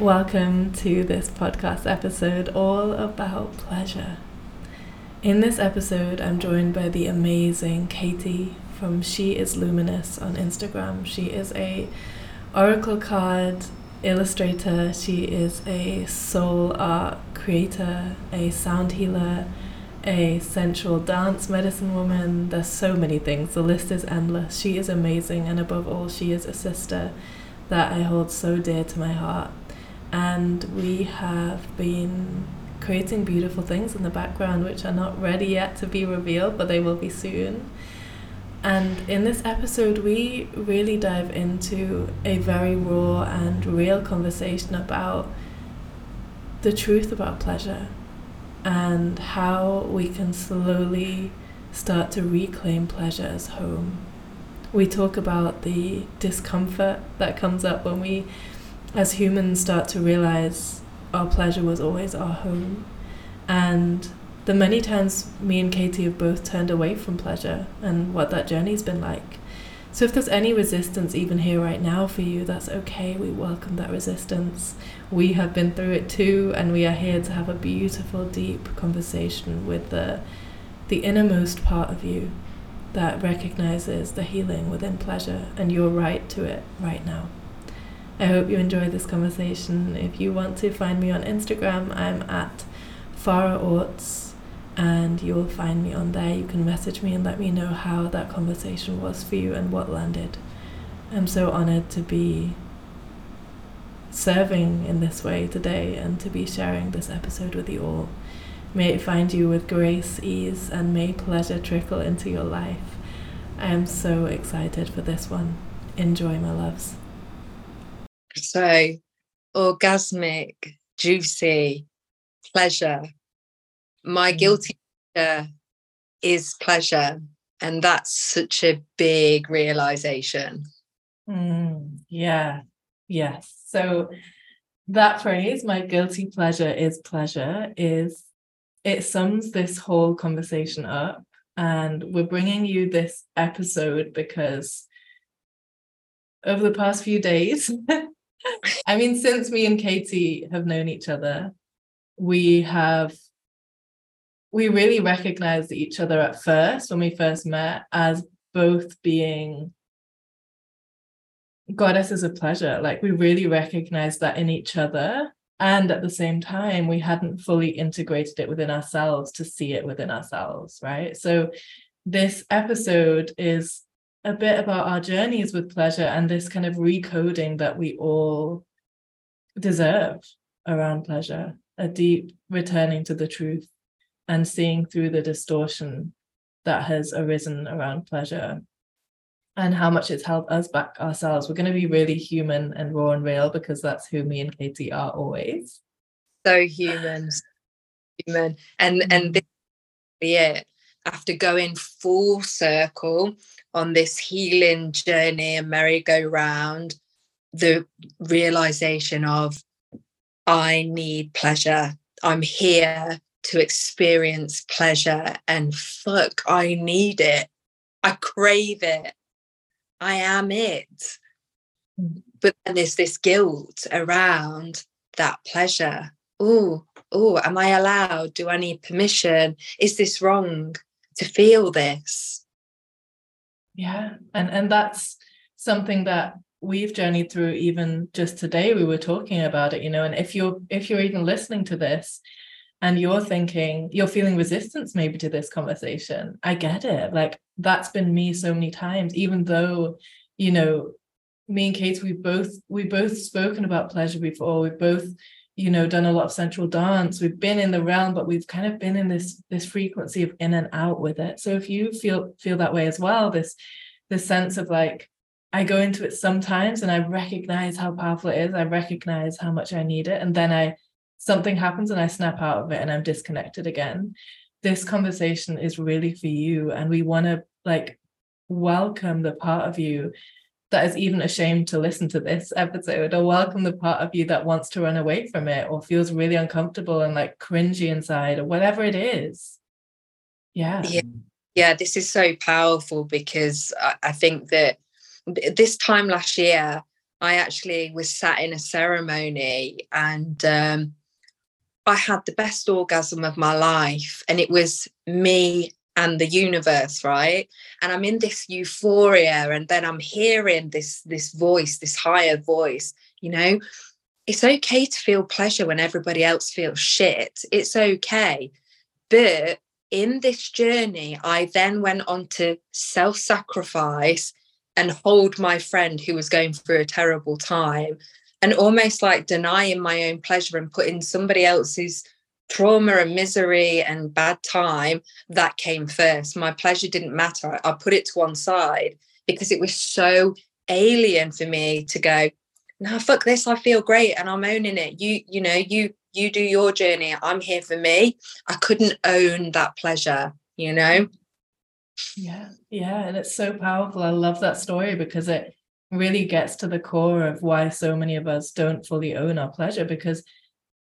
Welcome to this podcast episode all about pleasure. In this episode, I'm joined by the amazing Katie from She Is Luminous on Instagram. She is a oracle card illustrator, she is a soul art creator, a sound healer, a sensual dance medicine woman. There's so many things. The list is endless. She is amazing and above all she is a sister that I hold so dear to my heart and we have been creating beautiful things in the background which are not ready yet to be revealed, but they will be soon. And in this episode, we really dive into a very raw and real conversation about the truth about pleasure and how we can slowly start to reclaim pleasure as home. We talk about the discomfort that comes up when we as humans start to realize our pleasure was always our home and the many times me and Katie have both turned away from pleasure and what that journey's been like. So if there's any resistance even here right now for you, that's okay. We welcome that resistance. We have been through it too and we are here to have a beautiful deep conversation with the the innermost part of you that recognizes the healing within pleasure and you're right to it right now. I hope you enjoy this conversation. If you want to find me on Instagram, I'm at Farah Orths, and you'll find me on there. You can message me and let me know how that conversation was for you and what landed. I'm so honored to be serving in this way today and to be sharing this episode with you all. May it find you with grace, ease, and may pleasure trickle into your life. I am so excited for this one. Enjoy, my loves. So, orgasmic, juicy, pleasure. My mm. guilty pleasure is pleasure. And that's such a big realization. Mm, yeah, yes. So, that phrase, my guilty pleasure is pleasure, is it sums this whole conversation up. And we're bringing you this episode because over the past few days, I mean, since me and Katie have known each other, we have we really recognized each other at first when we first met as both being goddesses of pleasure. Like we really recognized that in each other. And at the same time, we hadn't fully integrated it within ourselves to see it within ourselves, right? So this episode is a bit about our journeys with pleasure and this kind of recoding that we all deserve around pleasure, a deep returning to the truth and seeing through the distortion that has arisen around pleasure and how much it's held us back ourselves. We're going to be really human and raw and real because that's who me and Katie are always. So human, human, and and mm. this is it. After going full circle on this healing journey and merry-go-round, the realization of I need pleasure. I'm here to experience pleasure and fuck, I need it. I crave it. I am it. But then there's this guilt around that pleasure. Oh, oh, am I allowed? Do I need permission? Is this wrong to feel this? Yeah. And and that's something that we've journeyed through even just today we were talking about it you know and if you're if you're even listening to this and you're thinking you're feeling resistance maybe to this conversation i get it like that's been me so many times even though you know me and kate we both we both spoken about pleasure before we've both you know done a lot of sensual dance we've been in the realm but we've kind of been in this this frequency of in and out with it so if you feel feel that way as well this this sense of like I go into it sometimes and I recognize how powerful it is. I recognize how much I need it. And then I something happens and I snap out of it and I'm disconnected again. This conversation is really for you. And we want to like welcome the part of you that is even ashamed to listen to this episode or welcome the part of you that wants to run away from it or feels really uncomfortable and like cringy inside or whatever it is. Yeah. Yeah. Yeah, this is so powerful because I, I think that this time last year, I actually was sat in a ceremony and um, I had the best orgasm of my life. And it was me and the universe, right? And I'm in this euphoria, and then I'm hearing this this voice, this higher voice, you know. It's okay to feel pleasure when everybody else feels shit. It's okay. But in this journey, I then went on to self sacrifice and hold my friend who was going through a terrible time and almost like denying my own pleasure and putting somebody else's trauma and misery and bad time that came first. My pleasure didn't matter. I put it to one side because it was so alien for me to go no fuck this i feel great and i'm owning it. You you know you you do your journey. I'm here for me. I couldn't own that pleasure you know? Yeah yeah and it's so powerful. I love that story because it really gets to the core of why so many of us don't fully own our pleasure because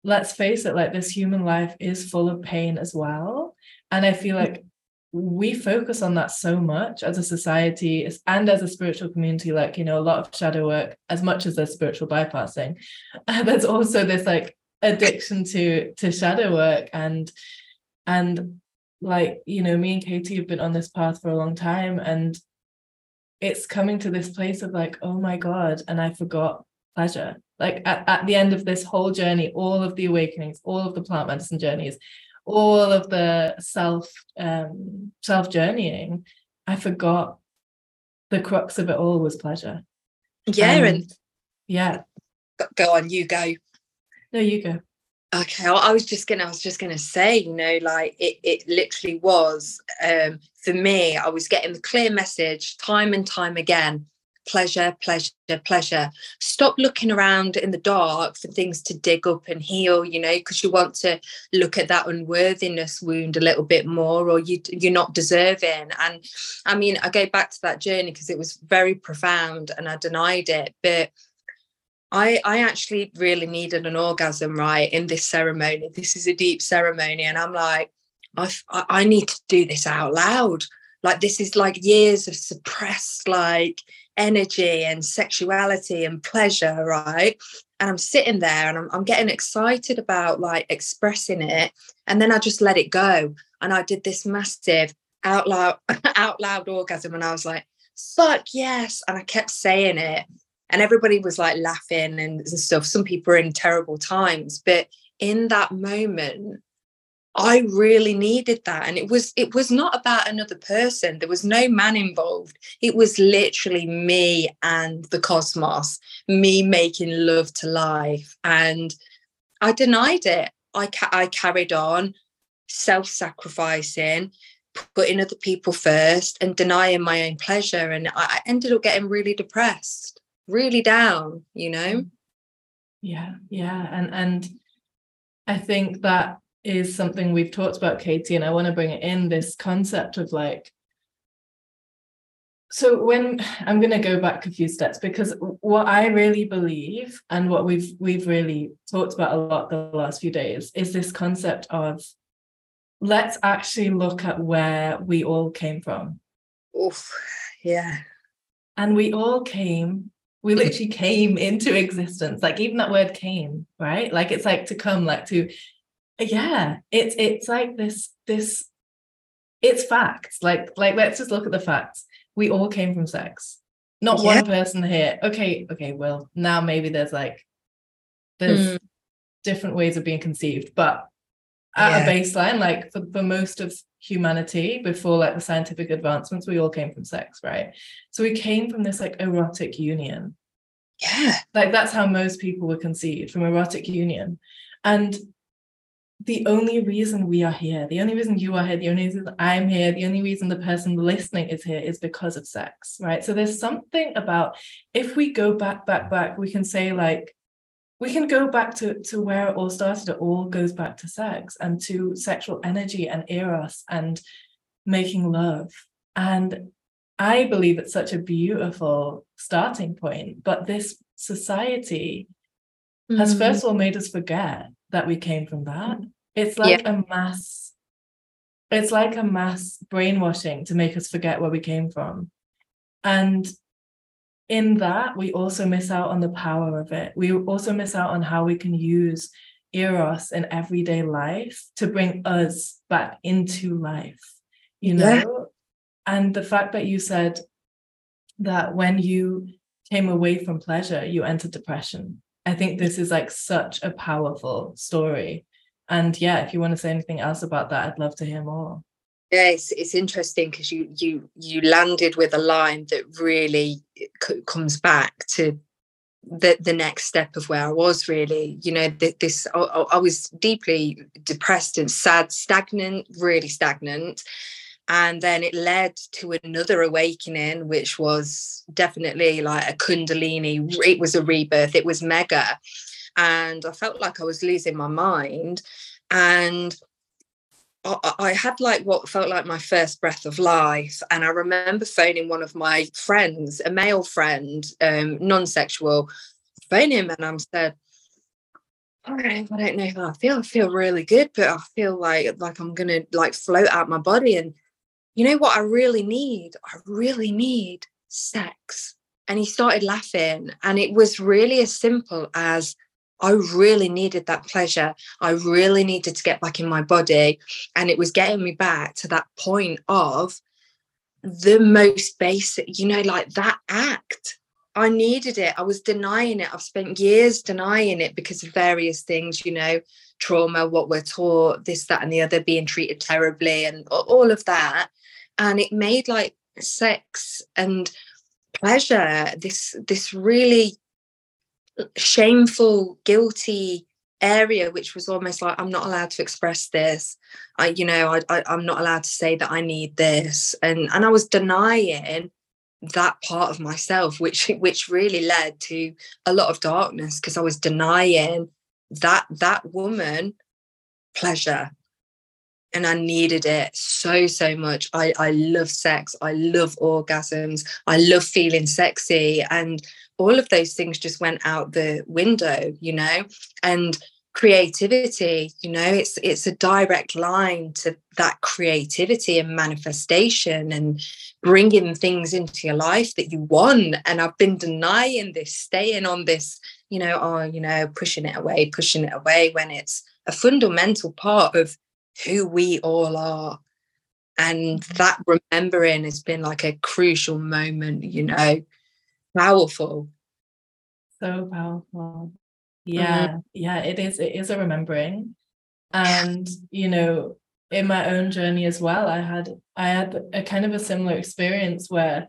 let's face it like this human life is full of pain as well. And i feel like we focus on that so much as a society and as a spiritual community like you know a lot of shadow work as much as there's spiritual bypassing uh, there's also this like addiction to to shadow work. And and like you know me and katie have been on this path for a long time and it's coming to this place of like oh my god and i forgot pleasure like at, at the end of this whole journey all of the awakenings all of the plant medicine journeys all of the self um self journeying i forgot the crux of it all was pleasure. Yeah and, and yeah. Go on you go. No you go. Okay i was just gonna i was just gonna say you know like it, it literally was um for me i was getting the clear message time and time again pleasure pleasure pleasure stop looking around in the dark for things to dig up and heal you know because you want to look at that unworthiness wound a little bit more or you you're not deserving and i mean i go back to that journey because it was very profound and i denied it but I, I actually really needed an orgasm right in this ceremony. This is a deep ceremony. And I'm like, I, I need to do this out loud. Like, this is like years of suppressed, like, energy and sexuality and pleasure, right? And I'm sitting there and I'm, I'm getting excited about like expressing it. And then I just let it go. And I did this massive out loud, out loud orgasm. And I was like, fuck yes. And I kept saying it and everybody was like laughing and stuff some people are in terrible times but in that moment i really needed that and it was it was not about another person. There was no man involved. It was literally me and the cosmos me making love to life and i denied it. I ca- i carried on self-sacrificing putting other people first and denying my own pleasure and i ended up getting really depressed really down you know? Yeah yeah and and i think that is something we've talked about katie and i want to bring in this concept of like so when i'm going to go back a few steps because what i really believe and what we've we've really talked about a lot the last few days is this concept of let's actually look at where we all came from. Oof, yeah. And we all came we literally came into existence like even that word came right? Like it's like to come like to yeah it's it's like this this it's facts like like let's just look at the facts we all came from sex not yeah. one person here okay okay well now maybe there's like there's mm. different ways of being conceived but at yeah. a baseline like for, for most of humanity before like the scientific advancements we all came from sex right so we came from this like erotic union yeah like that's how most people were conceived from erotic union and the only reason we are here the only reason you are here the only reason i'm here the only reason the person listening is here is because of sex right so there's something about if we go back back back we can say like we can go back to, to where it all started. It all goes back to sex and to sexual energy and eros and making love. And I believe it's such a beautiful starting point. But this society mm-hmm. has first of all made us forget that we came from that. Mm-hmm. It's like yeah. a mass, it's like a mass brainwashing to make us forget where we came from. And in that we also miss out on the power of it we also miss out on how we can use eros in everyday life to bring us back into life you know yeah. and the fact that you said that when you came away from pleasure you entered depression i think this is like such a powerful story. And yeah if you want to say anything else about that i'd love to hear more. Yeah it's, it's interesting because you you you landed with a line that really eh, c- comes back to the the next step of where I was really. You know this I, I was deeply depressed and sad stagnant really stagnant and then it led to another awakening which was definitely like a kundalini it was a rebirth it was mega and I felt like I was losing my mind and I had like what felt like my first breath of life. And I remember phoning one of my friends, a male friend, um, non sexual, phone him and I'm said, I don't, I don't know how I feel. I feel really good, but I feel like like I'm gonna like float out my body. And you know what I really need? I really need sex. And he started laughing. And it was really as simple as I really needed that pleasure. I really needed to get back in my body. And it was getting me back to that point of the most basic, you know, like that act. I needed it. I was denying it. I've spent years denying it because of various things, you know, trauma, what we're taught, this, that, and the other, being treated terribly, and all of that. And it made like sex and pleasure this this really shameful, guilty area which was almost like i'm not allowed to express this. I you know I, I i'm not allowed to say that i need this. And and i was denying that part of myself which which really led to a lot of darkness because i was denying that that woman pleasure and i needed it so so much. I i love sex. I love orgasms. I love feeling sexy. And all of those things just went out the window you know? And creativity you know it's it's a direct line to that creativity and manifestation and bringing things into your life that you want. And i've been denying this staying on this you know oh you know pushing it away pushing it away when it's a fundamental part of who we all are and mm-hmm. that remembering has been like a crucial moment you know powerful so powerful yeah mm-hmm. yeah it is it is a remembering and you know in my own journey as well i had i had a kind of a similar experience where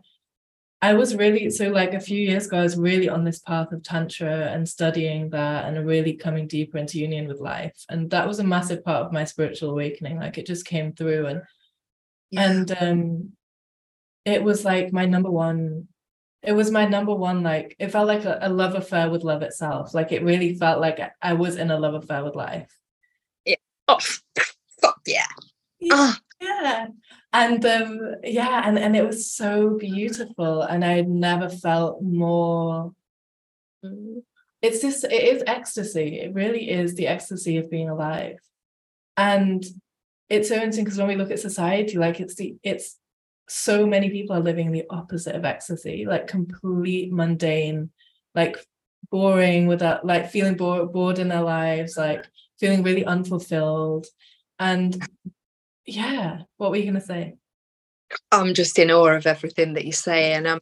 i was really so like a few years ago i was really on this path of tantra and studying that and really coming deeper into union with life. And that was a massive part of my spiritual awakening. Like it just came through and yeah. and um it was like my number one it was my number one like it felt like a, a, love affair with love itself. Like it really felt like i was in a love affair with life. Yeah. Oh fuck yeah. Yeah, yeah. And um yeah and and it was so beautiful and i never felt more it's just it is ecstasy it really is the ecstasy of being alive and it's so interesting because when we look at society like it's the it's so many people are living the opposite of ecstasy, like complete mundane, like boring without like feeling bored, bored in their lives, like feeling really unfulfilled. And yeah, what were you gonna say? I'm just in awe of everything that you say, and I'm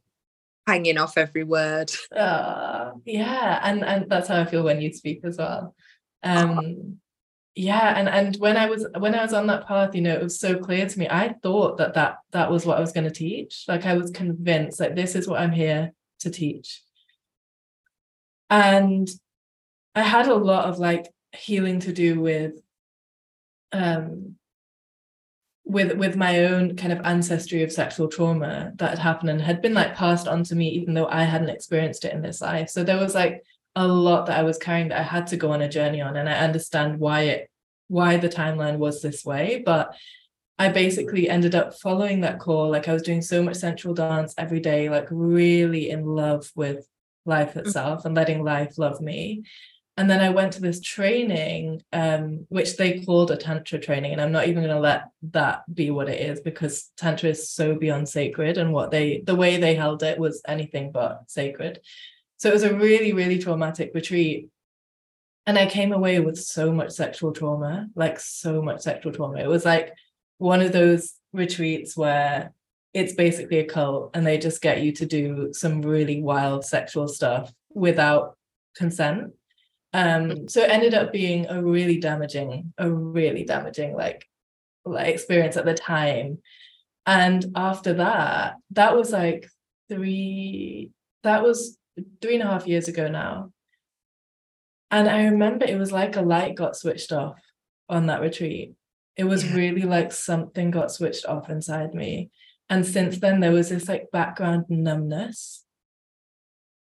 hanging off every word. Uh, yeah, and and that's how I feel when you speak as well. Um, yeah and and when i was when i was on that path you know it was so clear to me i thought that that that was what i was going to teach like i was convinced that this is what i'm here to teach and i had a lot of like healing to do with um with with my own kind of ancestry of sexual trauma that had happened and had been like passed on to me even though i hadn't experienced it in this life so there was like a lot that I was carrying that I had to go on a journey on. And I understand why it why the timeline was this way. But I basically ended up following that call. Like I was doing so much sensual dance every day, like really in love with life mm. itself and letting life love me. And then I went to this training, um, which they called a tantra training, and I'm not even going to let that be what it is because tantra is so beyond sacred, and what they the way they held it was anything but sacred. So it was a really, really traumatic retreat, and I came away with so much sexual trauma, like so much sexual trauma. It was like one of those retreats where it's basically a cult, and they just get you to do some really wild sexual stuff without consent um, so it ended up being a really damaging, a really damaging like, like experience at the time. And after that, that was like three, that was three and a half years ago now. And I remember it was like a light got switched off on that retreat. It was yeah. really like something got switched off inside me. And since then, there was this like background numbness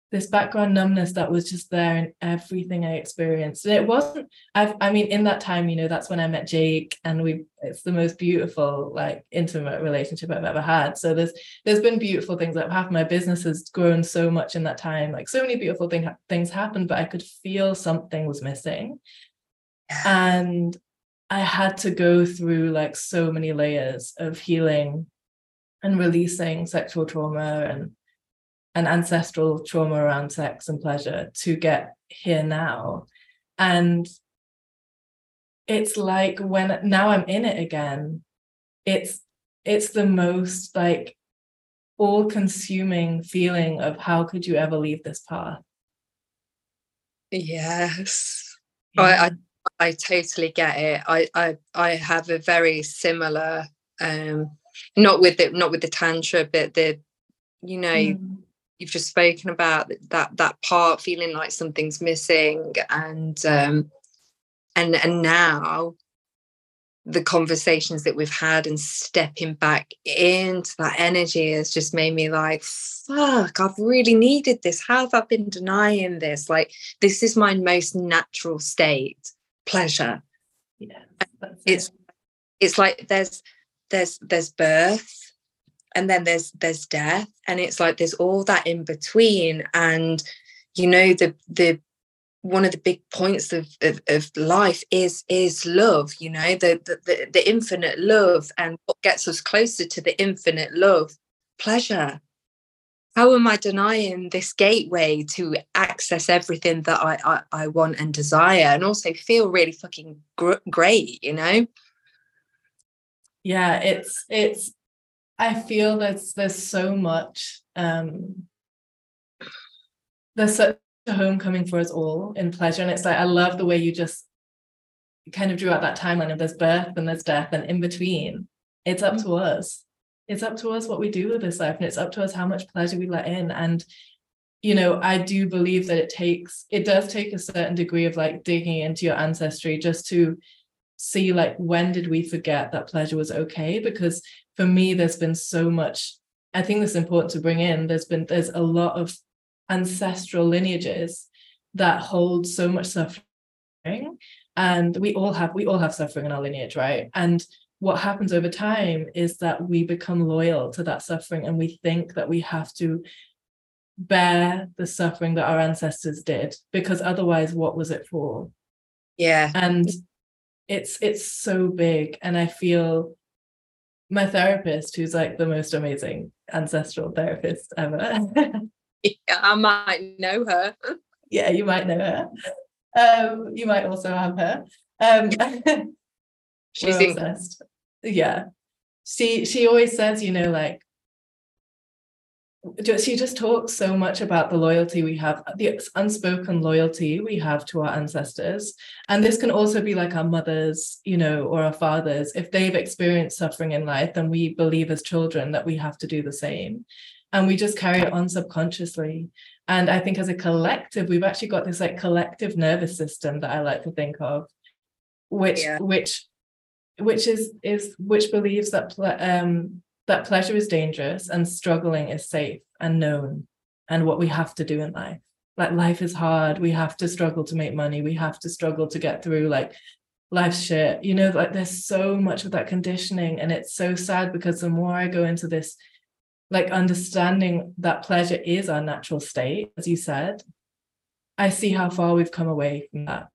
this background numbness that was just there in everything I experienced. And it wasn't, I've, I mean, in that time, you know, that's when I met Jake and we, it's the most beautiful, like intimate relationship I've ever had. So there's, there's been beautiful things that have happened. My business has grown so much in that time. Like so many beautiful thing, things happened, but I could feel something was missing. And I had to go through like so many layers of healing and releasing sexual trauma and an ancestral trauma around sex and pleasure to get here now. And it's like when now I'm in it again, it's it's the most like all-consuming feeling of how could you ever leave this path? Yes. Yeah. I, I I totally get it. I I I have a very similar um not with the not with the tantra but the you know mm you've just spoken about that that part feeling like something's missing and um and and now the conversations that we've had and stepping back into that energy has just made me like fuck i've really needed this. How have i been denying this? Like this is my most natural state pleasure. Yeah it's it. it's like there's there's there's birth and then there's there's death and it's like there's all that in between. And you know the the one of the big points of, of, of life is is love you know the, the, the the infinite love and what gets us closer to the infinite love pleasure. How am i denying this gateway to access everything that i i, I want and desire and also feel really fucking gr- great you know? Yeah it's it's I feel there's there's so much um there's such a homecoming for us all in pleasure. And it's like I love the way you just kind of drew out that timeline of there's birth and there's death and in between. It's up to us. It's up to us what we do with this life. And it's up to us how much pleasure we let in. And you know, I do believe that it takes it does take a certain degree of like digging into your ancestry just to see like when did we forget that pleasure was okay because for me there's been so much i think this is important to bring in there's been there's a lot of ancestral lineages that hold so much suffering. And we all have we all have suffering in our lineage right? And what happens over time is that we become loyal to that suffering and we think that we have to bear the suffering that our ancestors did because otherwise what was it for? Yeah. And it's it's so big. And i feel my therapist who's like the most amazing ancestral therapist ever. Yeah, i might know her. Yeah you might know her. Um you might also have her. Um she's obsessed. Yeah. She she always says you know like she just talks so much about the loyalty we have, the unspoken loyalty we have to our ancestors. And this can also be like our mothers, you know, or our fathers. If they've experienced suffering in life, then we believe as children that we have to do the same. And we just carry it on subconsciously. And I think as a collective, we've actually got this like collective nervous system that I like to think of, which yeah. which which is is which believes that um that pleasure is dangerous and struggling is safe and known and what we have to do in life. Like life is hard. We have to struggle to make money. We have to struggle to get through like life's shit. You know like there's so much of that conditioning and it's so sad because the more i go into this like understanding that pleasure is our natural state as you said I see how far we've come away from that.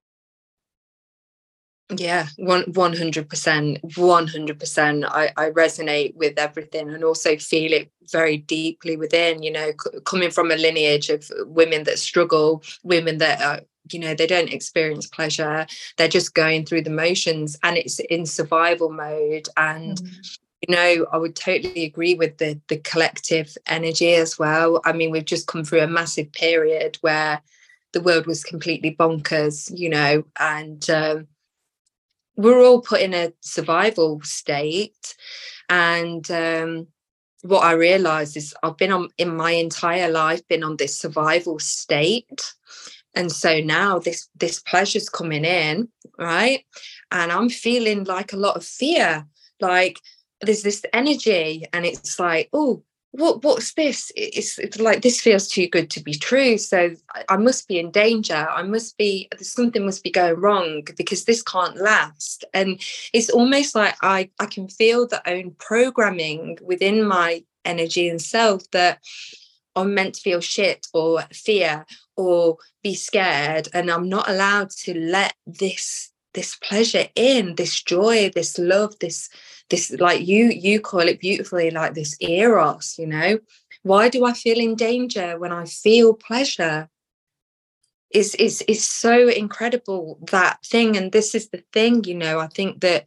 Yeah, one one hundred percent, one hundred percent. I I resonate with everything, and also feel it very deeply within. You know, c- coming from a lineage of women that struggle, women that are you know they don't experience pleasure they're just going through the motions and it's in survival mode and mm. you know i would totally agree with the the collective energy as well i mean we've just come through a massive period where the world was completely bonkers you know and um, we're all put in a survival state. And um, what i realized is i've been on in my entire life been on this survival state. And so now this this pleasure's coming in right? And i'm feeling like a lot of fear. Like there's this energy and it's like oh what what's this? It's, it's like this feels too good to be true. So I, must be in danger. I must be something must be going wrong because this can't last. And it's almost like i i can feel the own programming within my energy and self that i'm meant to feel shit or fear or be scared and i'm not allowed to let this this pleasure in this joy this love this this like you you call it beautifully like this eros you know? Why do i feel in danger when i feel pleasure? Is is is so incredible that thing and this is the thing you know i think that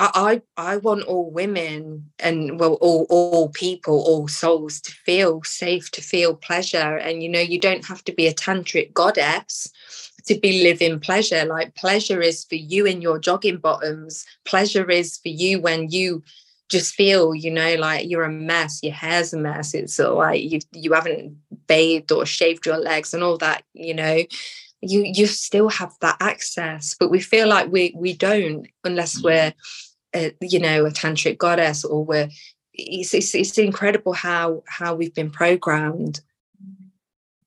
I, I want all women and well all all people all souls to feel safe to feel pleasure and you know you don't have to be a tantric goddess to be living pleasure. Like pleasure is for you in your jogging bottoms. Pleasure is for you when you just feel you know like you're a mess your hair's a mess. It's like you you haven't bathed or shaved your legs and all that you know. You you still have that access but we feel like we we don't unless mm. we're a, you know a tantric goddess or we're it's, it's, it's incredible how how we've been programmed.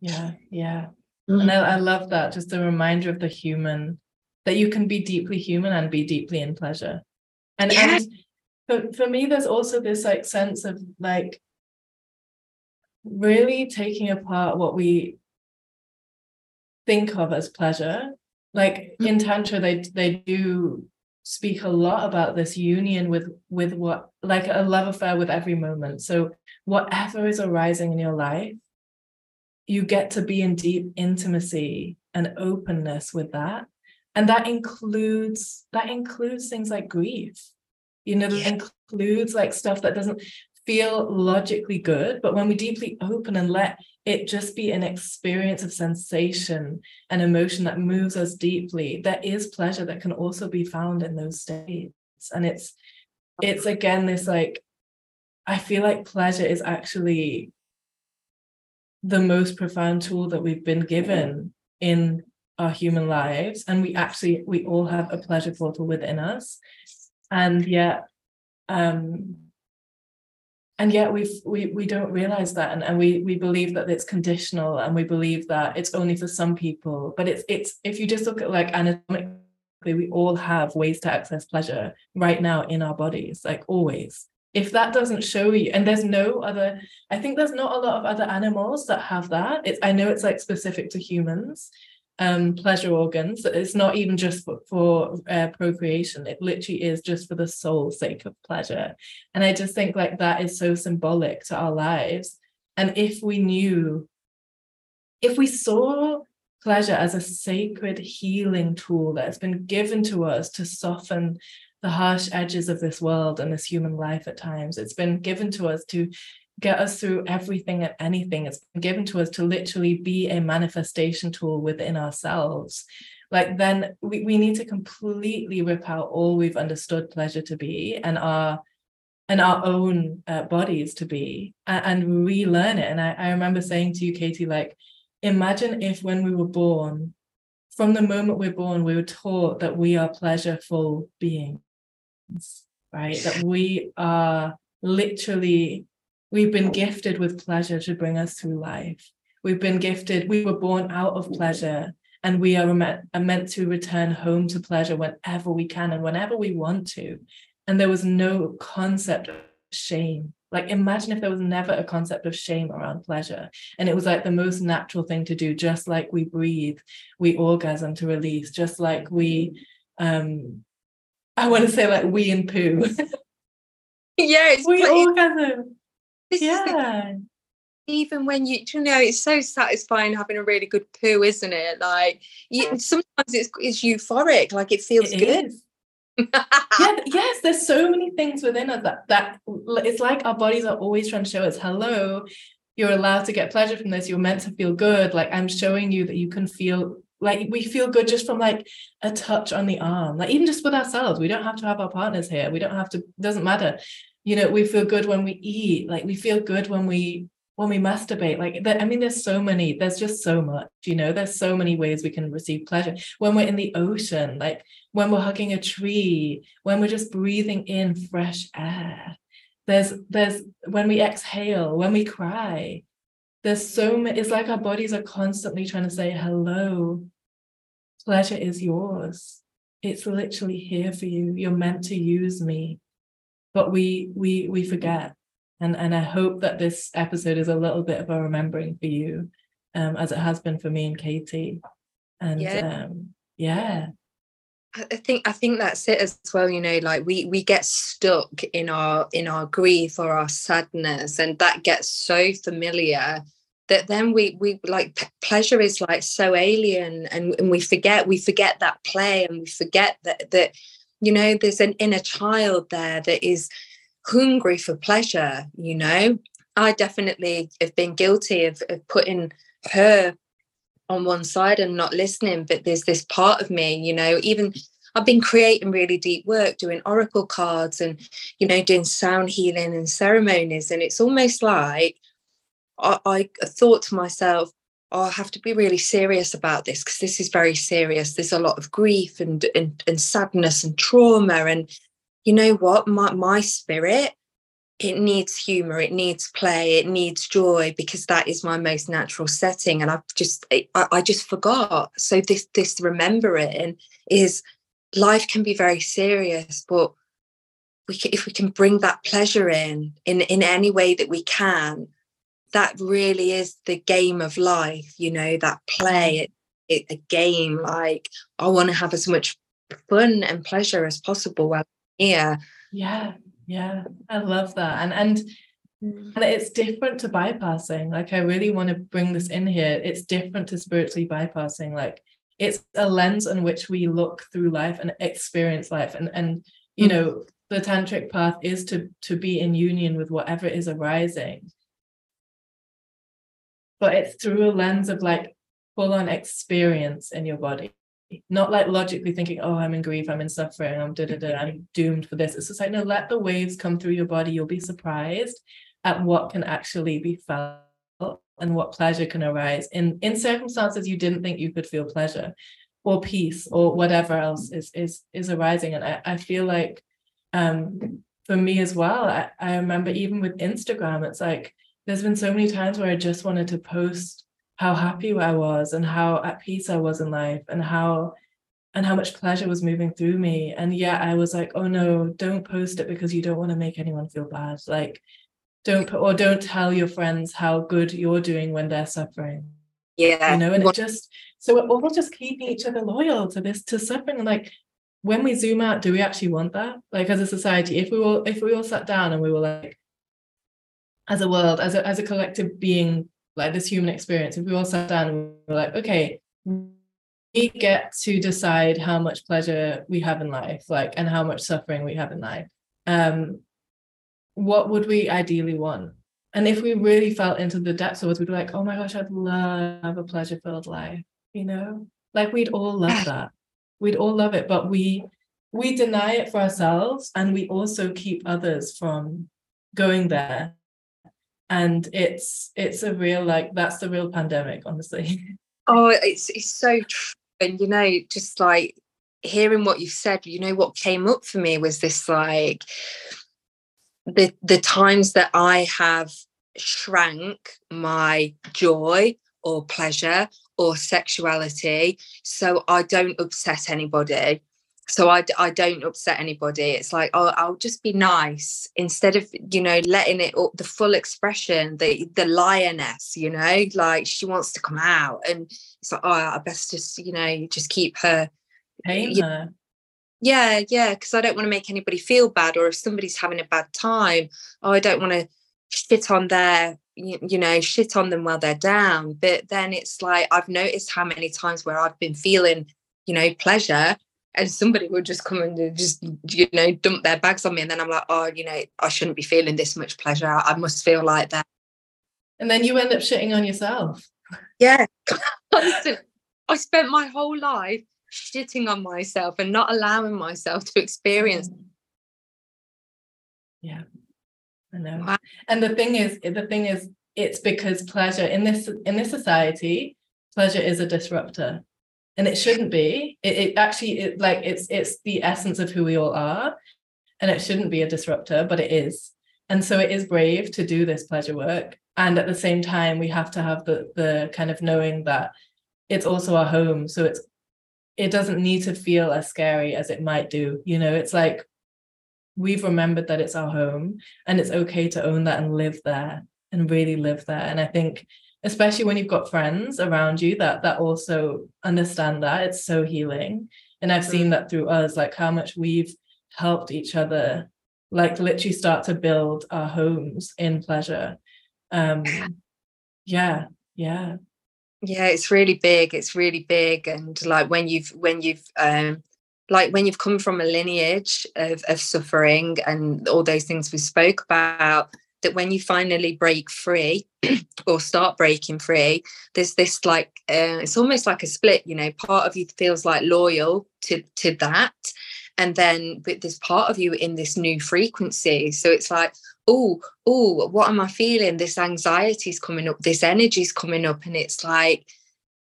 Yeah yeah mm. and I, I love that just a reminder of the human that you can be deeply human and be deeply in pleasure and, yeah. and for, for me there's also this like sense of like really taking apart what we think of as pleasure like in mm. tantra they they do speak a lot about this union with with what like a love affair with every moment so whatever is arising in your life you get to be in deep intimacy and openness with that. And that includes that includes things like grief. You know that includes like stuff that doesn't feel logically good but when we deeply open and let it just be an experience of sensation and emotion that moves us deeply there is pleasure that can also be found in those states. And it's it's again this like i feel like pleasure is actually the most profound tool that we've been given in our human lives and we actually we all have a pleasure portal within us. And yet um and yet we we we don't realize that and, and we we believe that it's conditional and we believe that it's only for some people. But it's it's if you just look at like anatomically we all have ways to access pleasure right now in our bodies like always if that doesn't show you and there's no other i think there's not a lot of other animals that have that it's i know it's like specific to humans um, pleasure organs. It's not even just for, for uh, procreation. It literally is just for the soul's sake of pleasure. And I just think like that is so symbolic to our lives. And if we knew, if we saw pleasure as a sacred healing tool that's been given to us to soften the harsh edges of this world and this human life at times, it's been given to us to get us through everything and anything. It's been given to us to literally be a manifestation tool within ourselves. Like then we, we need to completely rip out all we've understood pleasure to be and our and our own uh, bodies to be and, and relearn it. And I, I remember saying to you, Katie, like, imagine if when we were born, from the moment we're born, we were taught that we are pleasureful beings, right? That we are literally We've been gifted with pleasure to bring us through life. We've been gifted, we were born out of pleasure, and we are meant, are meant to return home to pleasure whenever we can and whenever we want to. And there was no concept of shame like imagine if there was never a concept of shame around pleasure and it was like the most natural thing to do just like we breathe we orgasm to release just like we um i want to say like we and poo. Yeah it's we orgasm yeah. Even when you you know it's so satisfying having a really good poo isn't it? Like you, sometimes it's, it's euphoric like it feels it good. yeah, yes, there's so many things within us that that it's like our bodies are always trying to show us, hello, you're allowed to get pleasure from this. You're meant to feel good. Like I'm showing you that you can feel like we feel good just from like a touch on the arm, like even just with ourselves. We don't have to have our partners here. We don't have to, doesn't matter. You know, we feel good when we eat, like we feel good when we when we masturbate like i mean there's so many there's just so much you know there's so many ways we can receive pleasure when we're in the ocean like when we're hugging a tree when we're just breathing in fresh air there's there's when we exhale when we cry there's so many it's like our bodies are constantly trying to say hello pleasure is yours it's literally here for you you're meant to use me but we we we forget and and I hope that this episode is a little bit of a remembering for you, um, as it has been for me and Katie. And yeah. Um, yeah. I think I think that's it as well. You know, like we we get stuck in our in our grief or our sadness, and that gets so familiar that then we we like pleasure is like so alien, and, and we forget we forget that play, and we forget that that you know there's an inner child there that is hungry for pleasure you know i definitely have been guilty of, of putting her on one side and not listening but there's this part of me you know even I've been creating really deep work, doing oracle cards and, you know, doing sound healing and ceremonies. And it's almost like I, I thought to myself, oh, I have to be really serious about this because this is very serious. There's a lot of grief and, and, and sadness and trauma. And you know what my, my spirit it needs humor it needs play it needs joy because that is my most natural setting and i've just I, I just forgot. So this this remembering is life can be very serious but we can, if we can bring that pleasure in in in any way that we can that really is the game of life you know that play mm-hmm. it, it a game like i want to have as much fun and pleasure as possible while here. yeah yeah i love that and and mm. and it's different to bypassing like i really want to bring this in here it's different to spiritually bypassing like it's a lens in which we look through life and experience life and and you mm. know the tantric path is to to be in union with whatever is arising but it's through a lens of like full on experience in your body not like logically thinking, oh, I'm in grief, I'm in suffering, I'm da da da, I'm doomed for this. It's just like, no, let the waves come through your body. You'll be surprised at what can actually be felt and what pleasure can arise in in circumstances you didn't think you could feel pleasure or peace or whatever else is is is arising. And I, I feel like um for me as well, I, I remember even with Instagram, it's like there's been so many times where I just wanted to post how happy I was and how at peace I was in life and how and how much pleasure was moving through me. And yet I was like, oh no, don't post it because you don't want to make anyone feel bad. Like don't put, or don't tell your friends how good you're doing when they're suffering. Yeah. You know, and it just so we're all just keeping each other loyal to this to suffering. Like when we zoom out, do we actually want that? Like as a society, if we all if we all sat down and we were like, as a world, as a as a collective being like this human experience, if we all sat down and we are like, okay, we get to decide how much pleasure we have in life, like, and how much suffering we have in life. Um, what would we ideally want? And if we really felt into the depths of it, we'd be like, oh my gosh, I'd love a pleasure filled life, you know? Like we'd all love that. We'd all love it, but we we deny it for ourselves and we also keep others from going there and it's it's a real like that's the real pandemic honestly. Oh it's it's so true. And you know just like hearing what you said you know what came up for me was this like the the times that i have shrank my joy or pleasure or sexuality so i don't upset anybody so I, I don't upset anybody it's like oh i'll just be nice instead of you know letting it up the full expression the the lioness you know like she wants to come out and it's like oh i best just you know just keep her her. yeah yeah because i don't want to make anybody feel bad or if somebody's having a bad time oh i don't want to shit on their you, you know shit on them while they're down but then it's like i've noticed how many times where i've been feeling you know pleasure and somebody would just come and just you know dump their bags on me and then i'm like oh you know i shouldn't be feeling this much pleasure. I must feel like that. And then you end up shitting on yourself. Yeah. I spent my whole life shitting on myself and not allowing myself to experience Mm. yeah. I know. Wow. and the thing is the thing is it's because pleasure in this in this society pleasure is a disruptor and it shouldn't be. It, it actually it, like it's it's the essence of who we all are and it shouldn't be a disruptor but it is. And so it is brave to do this pleasure work and at the same time we have to have the the kind of knowing that it's also our home so it's it doesn't need to feel as scary as it might do you know? It's like we've remembered that it's our home and it's okay to own that and live there and really live there. And i think especially when you've got friends around you that that also understand that it's so healing. And i've seen that through us like how much we've helped each other like literally start to build our homes in pleasure. Um yeah yeah. Yeah it's really big it's really big and like when you've when you've um like when you've come from a lineage of, of suffering and all those things we spoke about that when you finally break free or start breaking free there's this like uh, it's almost like a split you know part of you feels like loyal to to that and then but there's part of you in this new frequency. So it's like oh oh what am i feeling? This anxiety is coming up this energy is coming up and it's like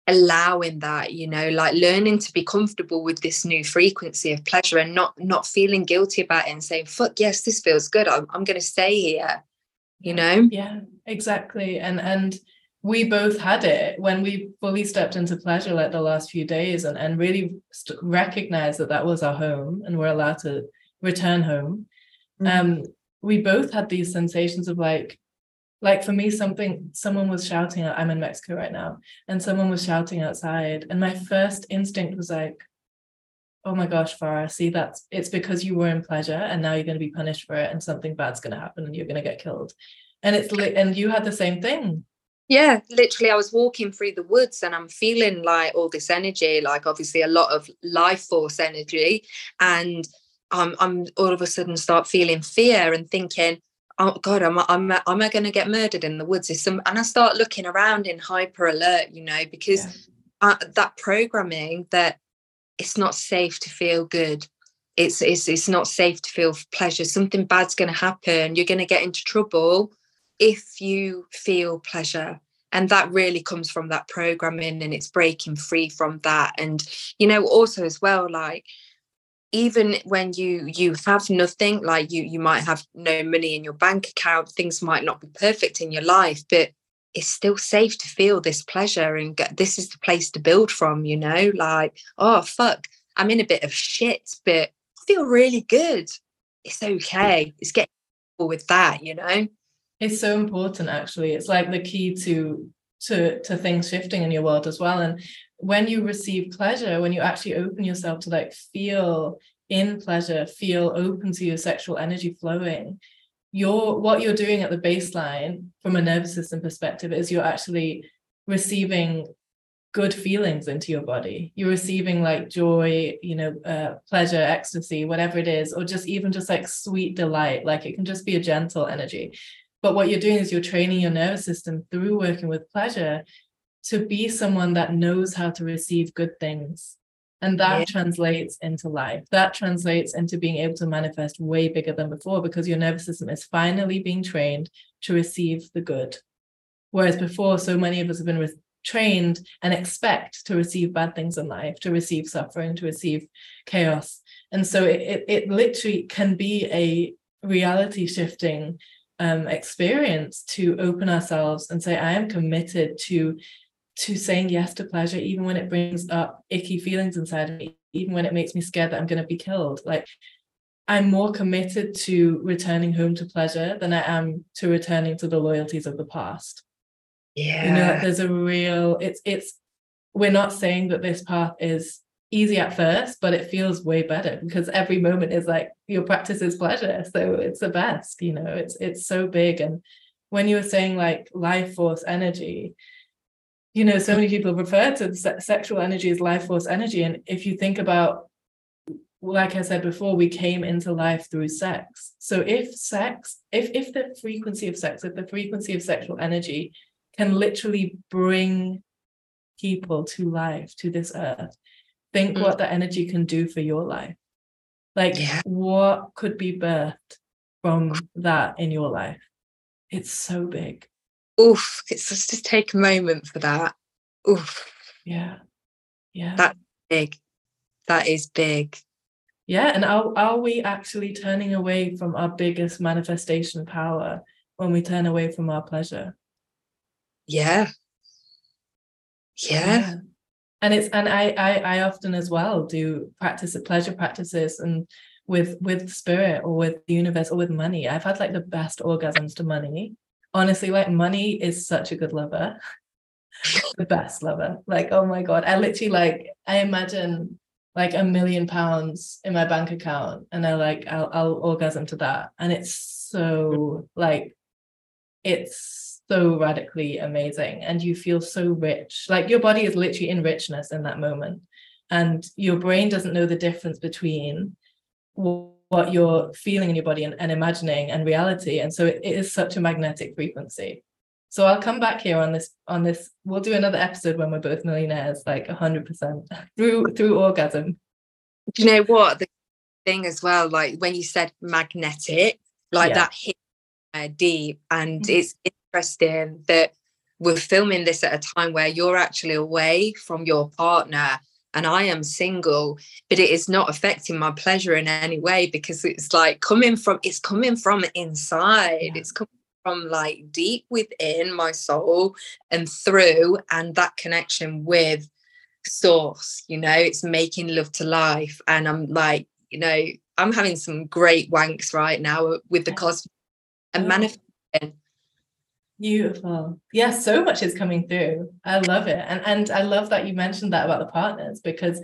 allowing that you know like learning to be comfortable with this new frequency of pleasure and not not feeling guilty about it and saying fuck yes this feels good. I'm, I'm going to stay here you know? Yeah exactly and and we both had it when we fully stepped into pleasure like the last few days and and really st- recognized that that was our home and we're allowed to return home. Mm-hmm. um we both had these sensations of like like for me something someone was shouting i'm in mexico right now and someone was shouting outside and my first instinct was like oh my gosh farah see that's it's because you were in pleasure and now you're going to be punished for it and something bad's going to happen and you're going to get killed. And it's li- and you had the same thing. Yeah literally i was walking through the woods and i'm feeling like all this energy like obviously a lot of life force energy. And I'm, I'm all of a sudden start feeling fear and thinking oh god am I, am I, am I going to get murdered in the woods? Is some and I start looking around in hyper alert you know because yeah. uh, that programming that it's not safe to feel good. It's it's it's not safe to feel pleasure. Something bad's going to happen. You're going to get into trouble if you feel pleasure. And that really comes from that programming and it's breaking free from that. And you know also as well like even when you you have nothing like you you might have no money in your bank account things might not be perfect in your life but it's still safe to feel this pleasure and get, this is the place to build from you know like oh fuck i'm in a bit of shit but I feel really good. It's okay. It's getting with that you know? It's so important actually. It's like the key to to to things shifting in your world as well. And when you receive pleasure, when you actually open yourself to like feel in pleasure, feel open to your sexual energy flowing, you're what you're doing at the baseline from a nervous system perspective is you're actually receiving good feelings into your body. You're receiving like joy, you know, uh, pleasure, ecstasy, whatever it is, or just even just like sweet delight. Like it can just be a gentle energy. But what you're doing is you're training your nervous system through working with pleasure to be someone that knows how to receive good things. And that yeah. translates into life. That translates into being able to manifest way bigger than before because your nervous system is finally being trained to receive the good. Whereas before, so many of us have been re- trained and expect to receive bad things in life, to receive suffering, to receive chaos. And so it, it, it literally can be a reality shifting um, experience to open ourselves and say, I am committed to to saying yes to pleasure, even when it brings up icky feelings inside of me, even when it makes me scared that I'm going to be killed. Like I'm more committed to returning home to pleasure than I am to returning to the loyalties of the past. Yeah. You know, there's a real it's it's we're not saying that this path is easy at first, but it feels way better because every moment is like your practice is pleasure. So it's the best, you know, it's it's so big. And when you were saying like life force energy, you know, so many people refer to se- sexual energy as life force energy. And if you think about, like I said before, we came into life through sex. So if sex, if if the frequency of sex, if the frequency of sexual energy can literally bring people to life, to this earth, think mm. what the energy can do for your life like yeah. what could be birthed from that in your life it's so big oof it's just to take a moment for that. Oof. Yeah. Yeah. That's big. That is big. Yeah and are, are we actually turning away from our biggest manifestation power when we turn away from our pleasure? Yeah. Yeah, yeah. And it's and I, I i often as well do practice of pleasure practices and with with spirit or with the universe or with money. I've had like the best orgasms to money honestly like money is such a good lover. The best lover. Like oh my god. I literally like i imagine like a million pounds in my bank account and i like I'll, I'll orgasm to that. And it's so like it's so radically amazing. And you feel so rich. Like your body is literally in richness in that moment. And your brain doesn't know the difference between what you're feeling in your body and, and imagining and reality. And so it, it is such a magnetic frequency. So i'll come back here on this on this we'll do another episode when we're both millionaires like 100% through through orgasm. Do you know what? The thing as well like when you said magnetic like yeah. that hit uh, deep. And mm-hmm. it's interesting that we're filming this at a time where you're actually away from your partner and I am single, but it is not affecting my pleasure in any way because it's like coming from it's coming from inside. Yeah. It's coming from like deep within my soul and through and that connection with source, you know, it's making love to life. And I'm like, you know, I'm having some great wanks right now with the cosmos and manifesting Beautiful. Yeah, so much is coming through. I love it. And and I love that you mentioned that about the partners because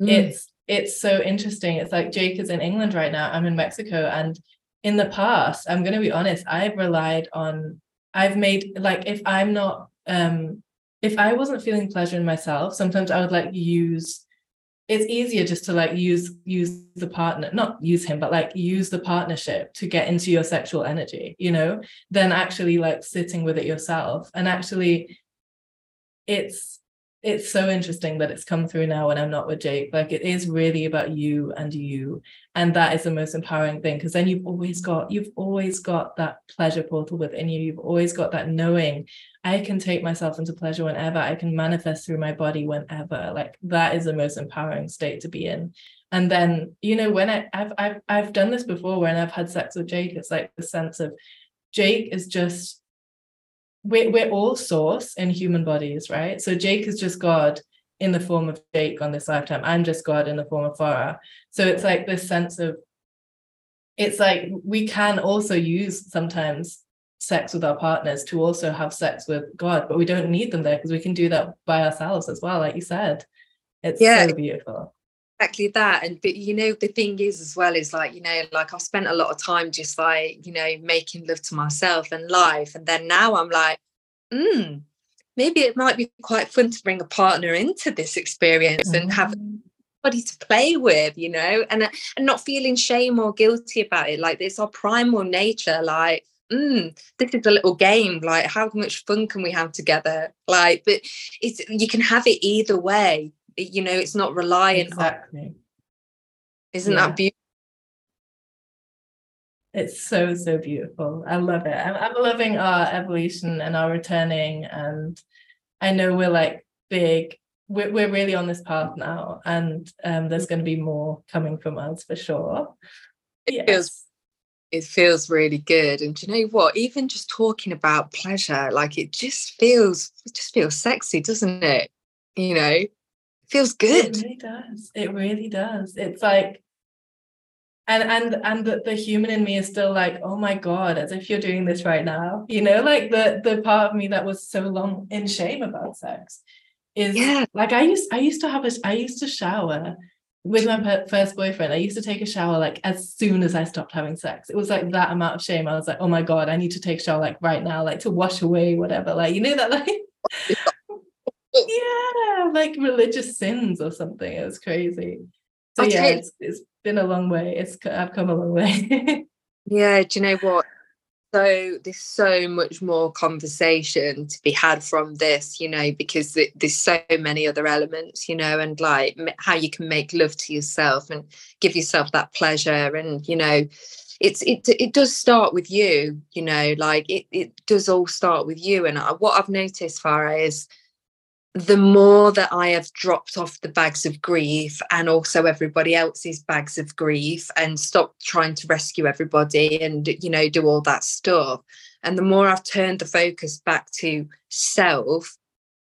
mm. it's it's so interesting. It's like Jake is in England right now. I'm in Mexico. And in the past, I'm gonna be honest, I've relied on I've made like if I'm not um if I wasn't feeling pleasure in myself, sometimes I would like use it's easier just to like use use the partner not use him but like use the partnership to get into your sexual energy you know than actually like sitting with it yourself and actually it's it's so interesting that it's come through now when I'm not with Jake. Like it is really about you and you. And that is the most empowering thing because then you've always got, you've always got that pleasure portal within you. You've always got that knowing I can take myself into pleasure whenever I can manifest through my body whenever. Like that is the most empowering state to be in. And then, you know, when I, I've I've I've done this before when I've had sex with Jake, it's like the sense of Jake is just we're, we're all source in human bodies, right? So Jake is just God in the form of Jake on this lifetime. I'm just God in the form of Farah. So it's like this sense of, it's like we can also use sometimes sex with our partners to also have sex with God, but we don't need them there because we can do that by ourselves as well, like you said. It's yeah. so beautiful exactly that and but you know the thing is as well is like you know like i've spent a lot of time just like you know making love to myself and life and then now i'm like mm, maybe it might be quite fun to bring a partner into this experience and have mm. somebody to play with you know and and not feeling shame or guilty about it like it's our primal nature like mm, this is a little game like how much fun can we have together like but it's you can have it either way you know it's not reliant exactly. on isn't yeah. that beautiful it's so so beautiful i love it I'm, I'm loving our evolution and our returning and i know we're like big we're, we're really on this path now and um, there's going to be more coming from us for sure it yes. feels it feels really good and you know what even just talking about pleasure like it just feels it just feels sexy doesn't it you know feels good. It really does. It really does. It's like and and and the, the human in me is still like oh my god as if you're doing this right now. You know like the the part of me that was so long in shame about sex is Yeah. like i used i used to have a i used to shower with my per- first boyfriend. I used to take a shower like as soon as i stopped having sex. It was like that amount of shame. I was like oh my god i need to take a shower like right now like to wash away whatever like you know that like yeah like religious sins or something. It was crazy so oh, I'll yeah it's, it's been a long way it's i've come a long way Yeah, do you know what? So there's so much more conversation to be had from this, you know, because th- there's so many other elements, you know, and like m- how you can make love to yourself and give yourself that pleasure, and you know, it's it it does start with you, you know, like it it does all start with you. And I, what I've noticed, Farah, is the more that I have dropped off the bags of grief and also everybody else's bags of grief and stopped trying to rescue everybody and you know do all that stuff. And the more I've turned the focus back to self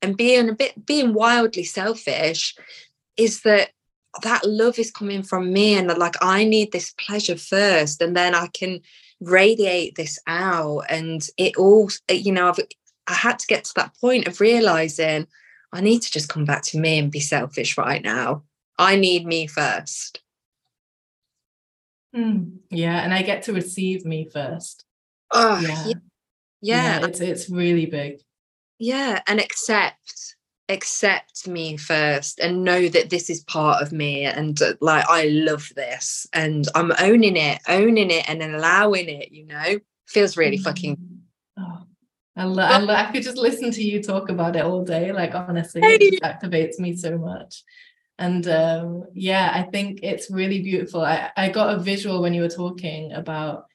and being a bit being wildly selfish is that that love is coming from me and like I need this pleasure first and then I can radiate this out. And it all you know I've I had to get to that point of realizing I need to just come back to me and be selfish right now. I need me first. Mm, yeah and i get to receive me first Oh, yeah yeah. Yeah. it's it's really big Yeah. And accept, accept me first and know that this is part of me. And uh, like, I love this and I'm owning it, owning it and allowing it, you know, feels really fucking. I, lo- I, lo- I could just listen to you talk about it all day like honestly it just activates me so much. And um yeah i think it's really beautiful. I i got a visual when you were talking about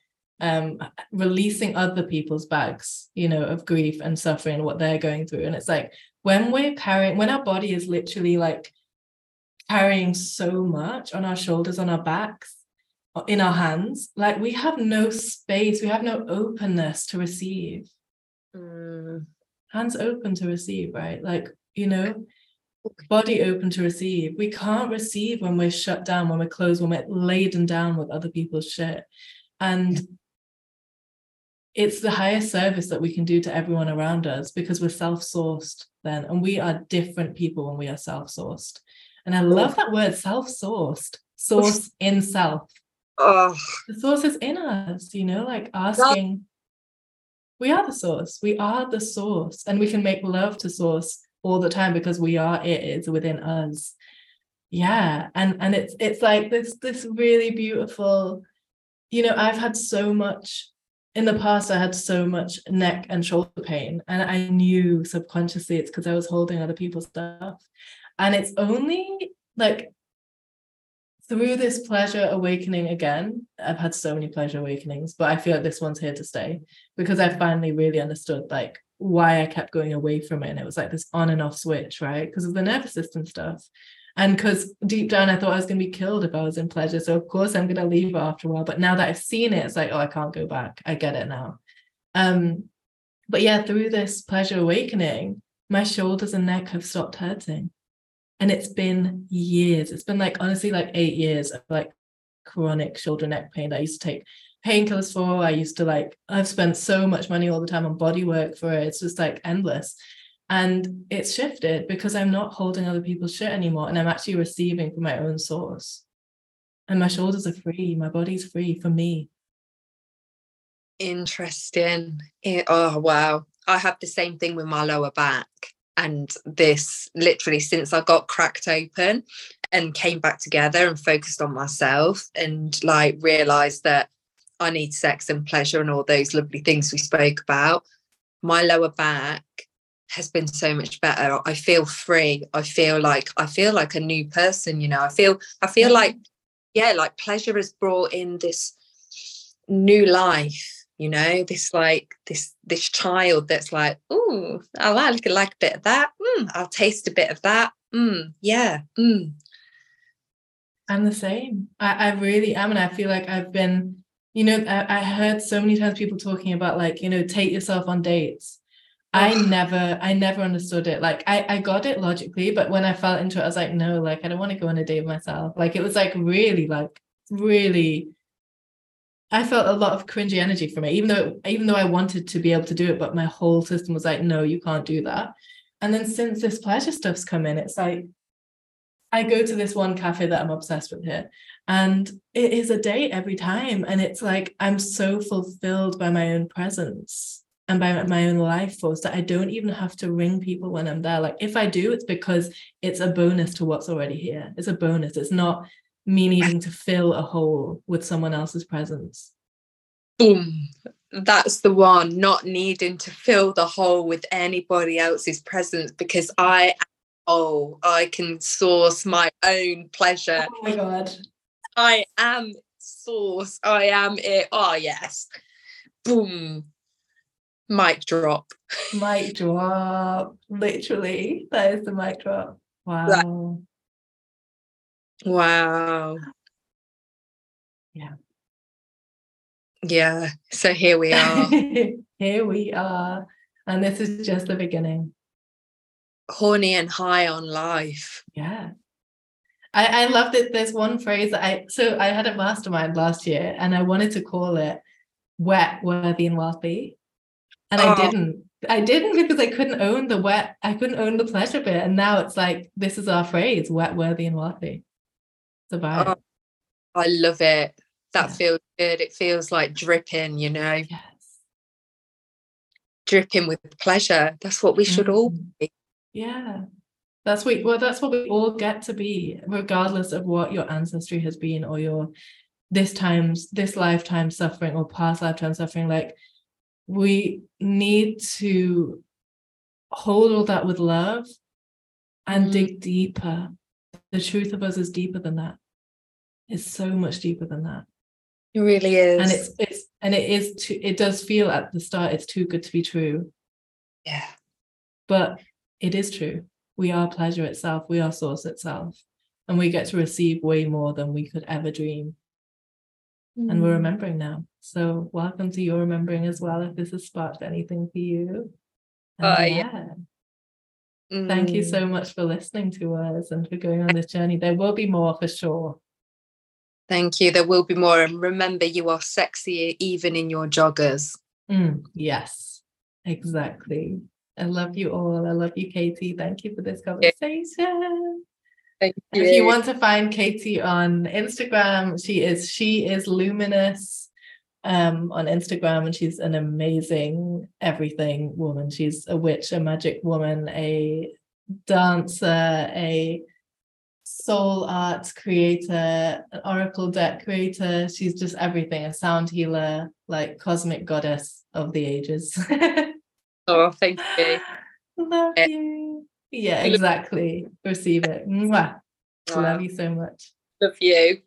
um releasing other people's bags you know of grief and suffering what they're going through. And it's like when we're carrying when our body is literally like carrying so much on our shoulders on our backs or in our hands like we have no space we have no openness to receive Mm, hands open to receive right? Like you know body open to receive. We can't receive when we're shut down when we're closed when we're laden down with other people's shit. And it's the highest service that we can do to everyone around us because we're self-sourced then and we are different people when we are self-sourced. And i love that word self-sourced. Source in self. Oh, the source is in us you know like asking we are the source. We are the source. And we can make love to source all the time because we are it it's within us. Yeah. And and it's it's like this this really beautiful you know i've had so much in the past i had so much neck and shoulder pain. And i knew subconsciously it's because i was holding other people's stuff. And it's only like through this pleasure awakening again i've had so many pleasure awakenings but i feel like this one's here to stay because i finally really understood like why i kept going away from it. And it was like this on and off switch right? Because of the nervous system stuff. And because deep down i thought i was going to be killed if i was in pleasure. So of course i'm going to leave after a while. But now that i've seen it it's like oh i can't go back. I get it now. Um but yeah through this pleasure awakening my shoulders and neck have stopped hurting and it's been years. It's been like honestly like eight years of like chronic shoulder neck pain i used to take painkillers for. I used to like i've spent so much money all the time on body work for it. It's just like endless. And it's shifted because i'm not holding other people's shit anymore and i'm actually receiving from my own source. And my shoulders are free. My body's free for me. Interesting. Eh, Oh, wow. I have the same thing with my lower back. And this literally since I got cracked open and came back together and focused on myself and like realized that I need sex and pleasure and all those lovely things we spoke about, my lower back has been so much better. I feel free. I feel like I feel like a new person, you know. I feel I feel mm-hmm. like yeah, like pleasure has brought in this new life you know this like this this child that's like oh i like like a bit of that mm, i'll taste a bit of that mm, yeah mm. I'm the same. I, I really am. And I feel like I've been, you know, I, I heard so many times people talking about like, you know, take yourself on dates. I never, I never understood it. Like I, I got it logically, but when I fell into it, I was like, no, like I don't want to go on a date with myself. Like it was like really, like really. I felt a lot of cringy energy from it, even though even though I wanted to be able to do it, but my whole system was like, no, you can't do that. And then since this pleasure stuff's come in, it's like I go to this one cafe that I'm obsessed with here, and it is a date every time. And it's like I'm so fulfilled by my own presence and by my own life force that I don't even have to ring people when I'm there. Like if I do, it's because it's a bonus to what's already here. It's a bonus. It's not me needing to fill a hole with someone else's presence. Boom. That's the one, not needing to fill the hole with anybody else's presence because I oh, I can source my own pleasure. Oh my god. I am source. I am it. Oh yes. Boom mic drop. Mic drop. Literally. That is the mic drop. Wow. Wow. Yeah. Yeah. So here we are. here we are. And this is just the beginning. Horny and high on life. Yeah. I, I love that there's one phrase that I so I had a mastermind last year and I wanted to call it wet, worthy, and wealthy and oh. I didn't. I didn't because I couldn't own the wet. I couldn't own the pleasure bit, and now it's like this is our phrase: wet, worthy, and wealthy. It's about. Oh, I love it. That yeah. feels good. It feels like dripping, you know. Yes. Dripping with pleasure. That's what we should mm-hmm. all be. Yeah. That's what well, that's what we all get to be, regardless of what your ancestry has been or your this time's this lifetime suffering or past lifetime suffering. Like we need to hold all that with love and mm. dig deeper. The truth of us is deeper than that. It's so much deeper than that. It really is. And it's it's and it is too it does feel at the start it's too good to be true. Yeah. But it is true. We are pleasure itself. We are source itself. And we get to receive way more than we could ever dream mm. and we're mm. remembering now. So welcome to your remembering as well. If this has sparked anything for you. Oh uh, yeah. Mm. Thank you so mm. much for listening to us and for going on this journey. There will be more for sure. Thank you. There will be more. And remember, you are sexy even in your joggers. Mm, yes, exactly. I love you all. I love you, Katie. Thank you for this conversation. Thank you. If you want to find Katie on Instagram, she is she is luminous um on Instagram and she's an amazing everything woman. She's a witch, a magic woman, a dancer, a soul art creator, an oracle deck creator. She's just everything, a sound healer, like cosmic goddess of the ages. oh, thank you. Love you. Yeah, exactly. Receive it. Mwah. Love you so much. Love you.